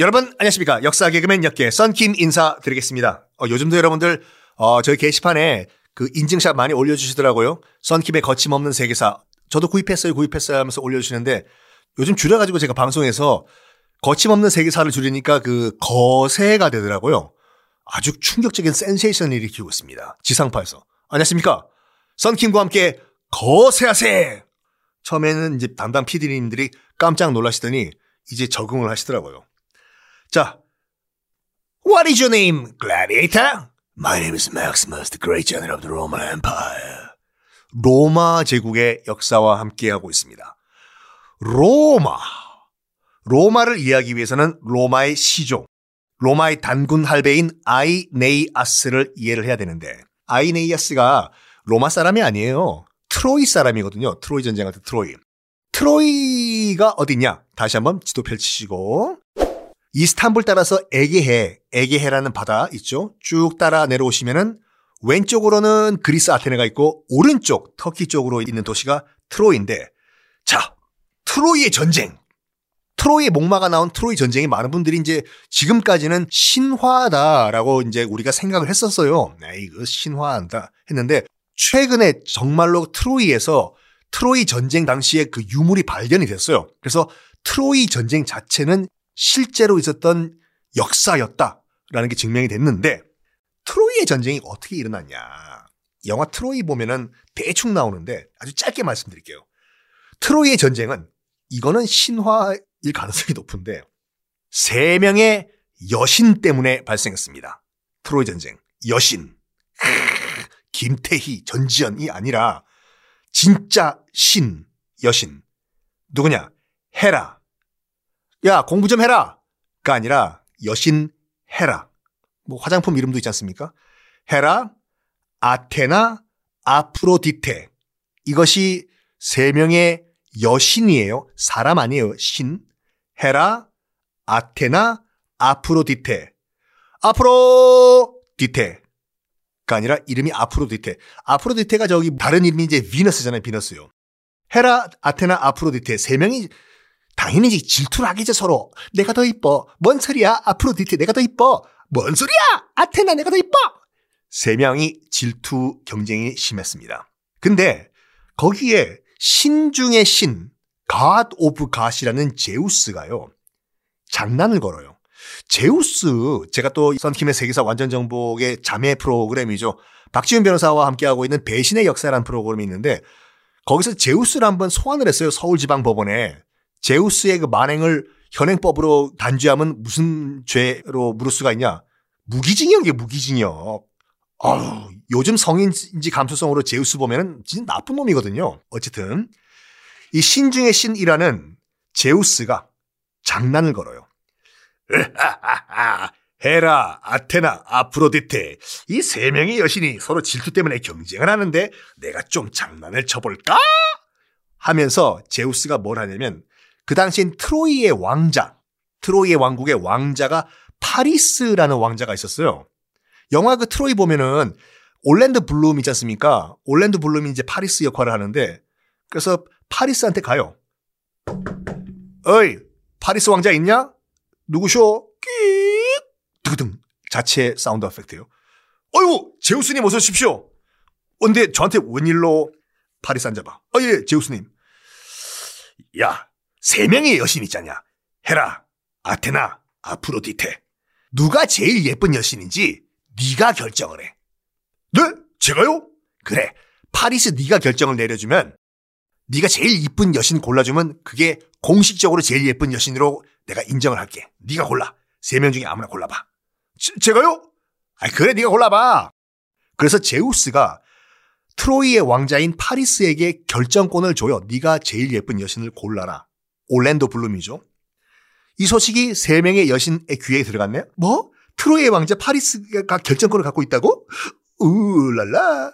여러분 안녕하십니까 역사 개그맨 역계 썬킴 인사드리겠습니다. 어, 요즘도 여러분들 어, 저희 게시판에 그 인증샷 많이 올려주시더라고요. 썬킴의 거침없는 세계사. 저도 구입했어요 구입했어요 하면서 올려주시는데 요즘 줄여가지고 제가 방송에서 거침없는 세계사를 줄이니까 그 거세가 되더라고요. 아주 충격적인 센세이션을 일으키고 있습니다. 지상파에서. 안녕하십니까. 썬킴과 함께 거세하세! 처음에는 이제 담당 PD님들이 깜짝 놀라시더니 이제 적응을 하시더라고요. 자, What is your name, gladiator? My name is Maximus, the great general of the Roman Empire. 로마 제국의 역사와 함께하고 있습니다. 로마. 로마를 이해하기 위해서는 로마의 시종, 로마의 단군 할배인 아이네이아스를 이해를 해야 되는데 아이네이아스가 로마 사람이 아니에요. 트로이 사람이거든요. 트로이 전쟁할 때 트로이. 트로이가 어디냐? 다시 한번 지도 펼치시고 이스탄불 따라서 에게해, 에게해라는 바다 있죠. 쭉 따라 내려오시면은 왼쪽으로는 그리스 아테네가 있고 오른쪽 터키 쪽으로 있는 도시가 트로이인데 자, 트로이의 전쟁. 트로이의 목마가 나온 트로이 전쟁이 많은 분들이 이제 지금까지는 신화다라고 이제 우리가 생각을 했었어요. 에이, 그 신화한다 했는데 최근에 정말로 트로이에서 트로이 전쟁 당시에 그 유물이 발견이 됐어요. 그래서 트로이 전쟁 자체는 실제로 있었던 역사였다라는 게 증명이 됐는데 트로이의 전쟁이 어떻게 일어났냐. 영화 트로이 보면은 대충 나오는데 아주 짧게 말씀드릴게요. 트로이의 전쟁은 이거는 신화일 가능성이 높은데 세 명의 여신 때문에 발생했습니다. 트로이 전쟁. 여신. 김태희, 전지현이 아니라 진짜 신, 여신. 누구냐? 헤라. 야, 공부 좀 해라. 가 아니라 여신 헤라. 뭐 화장품 이름도 있지 않습니까? 헤라, 아테나, 아프로디테. 이것이 세 명의 여신이에요. 사람 아니에요. 신. 헤라, 아테나, 아프로디테. 아프로디테. 가 아니라 이름이 아프로디테. 아프로디테가 저기 다른 이름이 이제 비너스잖아요. 비너스요. 헤라, 아테나, 아프로디테 세 명이 당연히 질투를 하겠죠 서로. 내가 더 이뻐. 뭔 소리야? 아프로디테 내가 더 이뻐. 뭔 소리야? 아테나 내가 더 이뻐. 세 명이 질투 경쟁이 심했습니다. 근데 거기에 신 중의 신, God of God이라는 제우스가요. 장난을 걸어요. 제우스, 제가 또 썬킴의 세계사 완전 정복의 자매 프로그램이죠. 박지훈 변호사와 함께하고 있는 배신의 역사라는 프로그램이 있는데 거기서 제우스를 한번 소환을 했어요. 서울지방법원에. 제우스의 그 만행을 현행법으로 단죄하면 무슨 죄로 물을 수가 있냐? 무기징역이에요, 무기징역. 아유, 요즘 성인지 감수성으로 제우스 보면은 진짜 나쁜 놈이거든요. 어쨌든 이 신중의 신이라는 제우스가 장난을 걸어요. 헤라, 아테나, 아프로디테 이 세 명의 여신이 서로 질투 때문에 경쟁을 하는데 내가 좀 장난을 쳐볼까? 하면서 제우스가 뭘 하냐면 그 당시엔 트로이의 왕자, 트로이의 왕국의 왕자가 파리스라는 왕자가 있었어요. 영화 그 트로이 보면은 올랜드 블룸 있지 않습니까? 올랜드 블룸이 이제 파리스 역할을 하는데 그래서 파리스한테 가요. 어이, 파리스 왕자 있냐? 누구쇼? 끼익! 두구둥. 자체 sound effect요. 어이구, 제우스님 어서 오십시오. 근데 저한테 웬일로 파리스 앉아봐. 어, 예, 제우스님. 야, 세 명의 여신 있잖냐. 헤라, 아테나, 아프로디테. 누가 제일 예쁜 여신인지 네가 결정을 해. 네? 제가요? 그래. 파리스 네가 결정을 내려주면 네가 제일 이쁜 여신 골라주면 그게 공식적으로 제일 예쁜 여신으로 내가 인정을 할게. 네가 골라. 세 명 중에 아무나 골라봐. 제, 가요 아 그래 네가 골라봐. 그래서 제우스가 트로이의 왕자인 파리스에게 결정권을 줘요. 네가 제일 예쁜 여신을 골라라. 올랜도 블룸이죠. 이 소식이 세 명의 여신의 귀에 들어갔네요. 뭐? 트로이의 왕자 파리스가 결정권을 갖고 있다고? 우랄라.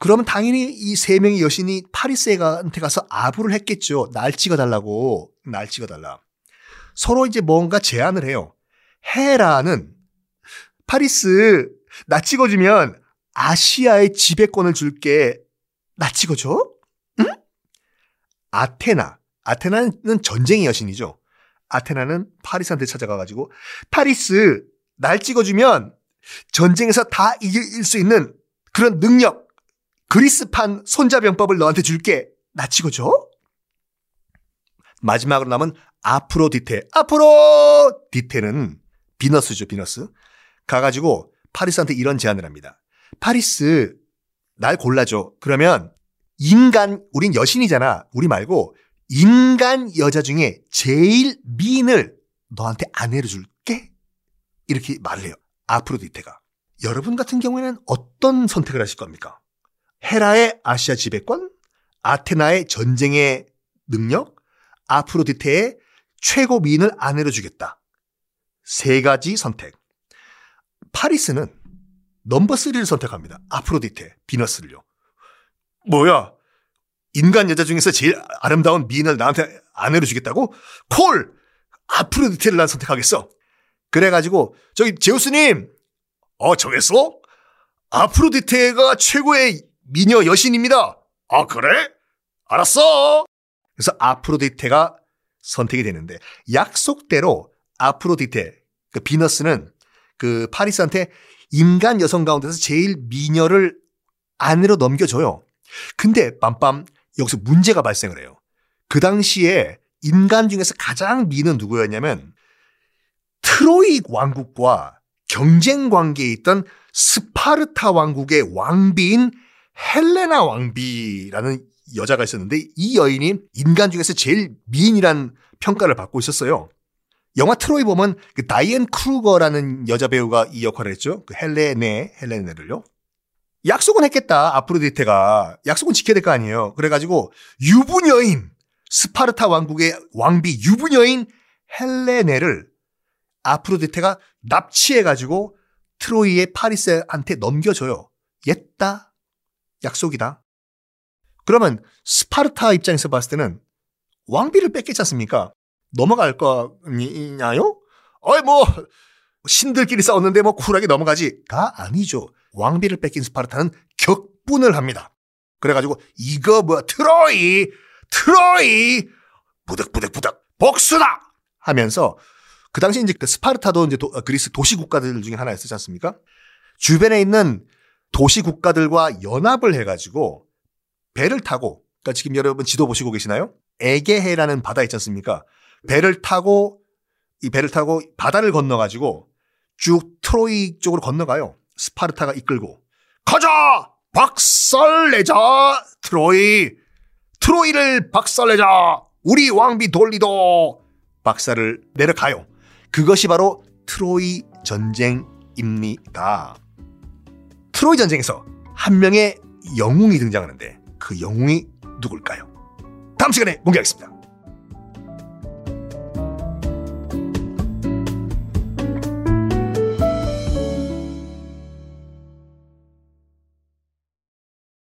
그러면 당연히 이 세 명의 여신이 파리스한테 가서 아부를 했겠죠. 날 찍어달라고. 날 찍어달라. 서로 이제 뭔가 제안을 해요. 헤라는 파리스 나 찍어주면 아시아의 지배권을 줄게. 나 찍어줘? 응? 아테나. 아테나는 전쟁의 여신이죠. 아테나는 파리스한테 찾아가가지고 파리스 날 찍어주면 전쟁에서 다 이길 수 있는 그런 능력 그리스판 손자병법을 너한테 줄게. 나 찍어줘. 마지막으로 남은 아프로디테. 아프로디테는 비너스죠 비너스. 가가지고 파리스한테 이런 제안을 합니다. 파리스 날 골라줘. 그러면 인간 우린 여신이잖아. 우리 말고 인간 여자 중에 제일 미인을 너한테 아내로 줄게 이렇게 말을 해요 아프로디테가 여러분 같은 경우에는 어떤 선택을 하실 겁니까? 헤라의 아시아 지배권, 아테나의 전쟁의 능력, 아프로디테의 최고 미인을 아내로 주겠다. 세 가지 선택. 파리스는 넘버 3를 선택합니다. 아프로디테, 비너스를요. 뭐야? 인간 여자 중에서 제일 아름다운 미인을 나한테 아내로 주겠다고? 콜! 아프로디테를 난 선택하겠어. 그래가지고, 저기, 제우스님! 어, 정했어? 아프로디테가 최고의 미녀 여신입니다. 아, 그래? 알았어! 그래서 아프로디테가 선택이 되는데, 약속대로 아프로디테, 그 비너스는 그 파리스한테 인간 여성 가운데서 제일 미녀를 아내로 넘겨줘요. 근데 빰빰 여기서 문제가 발생을 해요. 그 당시에 인간 중에서 가장 미는 누구였냐면 트로이 왕국과 경쟁 관계에 있던 스파르타 왕국의 왕비인 헬레나 왕비라는 여자가 있었는데 이 여인이 인간 중에서 제일 미인이란 평가를 받고 있었어요. 영화 트로이 보면 그 다이앤 크루거라는 여자 배우가 이 역할을 했죠. 그 헬레네, 헬레네를요. 약속은 했겠다. 아프로디테가 약속은 지켜야 될 거 아니에요. 그래가지고 유부녀인 스파르타 왕국의 왕비 유부녀인 헬레네를 아프로디테가 납치해가지고 트로이의 파리스한테 넘겨줘요. 옛다. 약속이다. 그러면 스파르타 입장에서 봤을 때는 왕비를 뺏겼지 않습니까? 넘어갈 거냐요? 어이 뭐 신들끼리 싸웠는데 뭐 쿨하게 넘어가지가 아니죠. 왕비를 뺏긴 스파르타는 격분을 합니다. 그래가지고 이거 뭐 트로이 트로이 부득부득부득 복수다 하면서 그 당시 이제 그 스파르타도 이제 도, 그리스 도시 국가들 중에 하나였지 않습니까? 주변에 있는 도시 국가들과 연합을 해가지고 배를 타고 그러니까 지금 여러분 지도 보시고 계시나요? 에게해라는 바다 있지 않습니까? 배를 타고 이 배를 타고 바다를 건너가지고 쭉 트로이 쪽으로 건너가요. 스파르타가 이끌고 가자 박살내자 트로이 트로이를 박살내자 우리 왕비 돌리도 박살을 내려가요. 그것이 바로 트로이 전쟁입니다. 트로이 전쟁에서 한 명의 영웅이 등장하는데 그 영웅이 누굴까요? 다음 시간에 공개하겠습니다.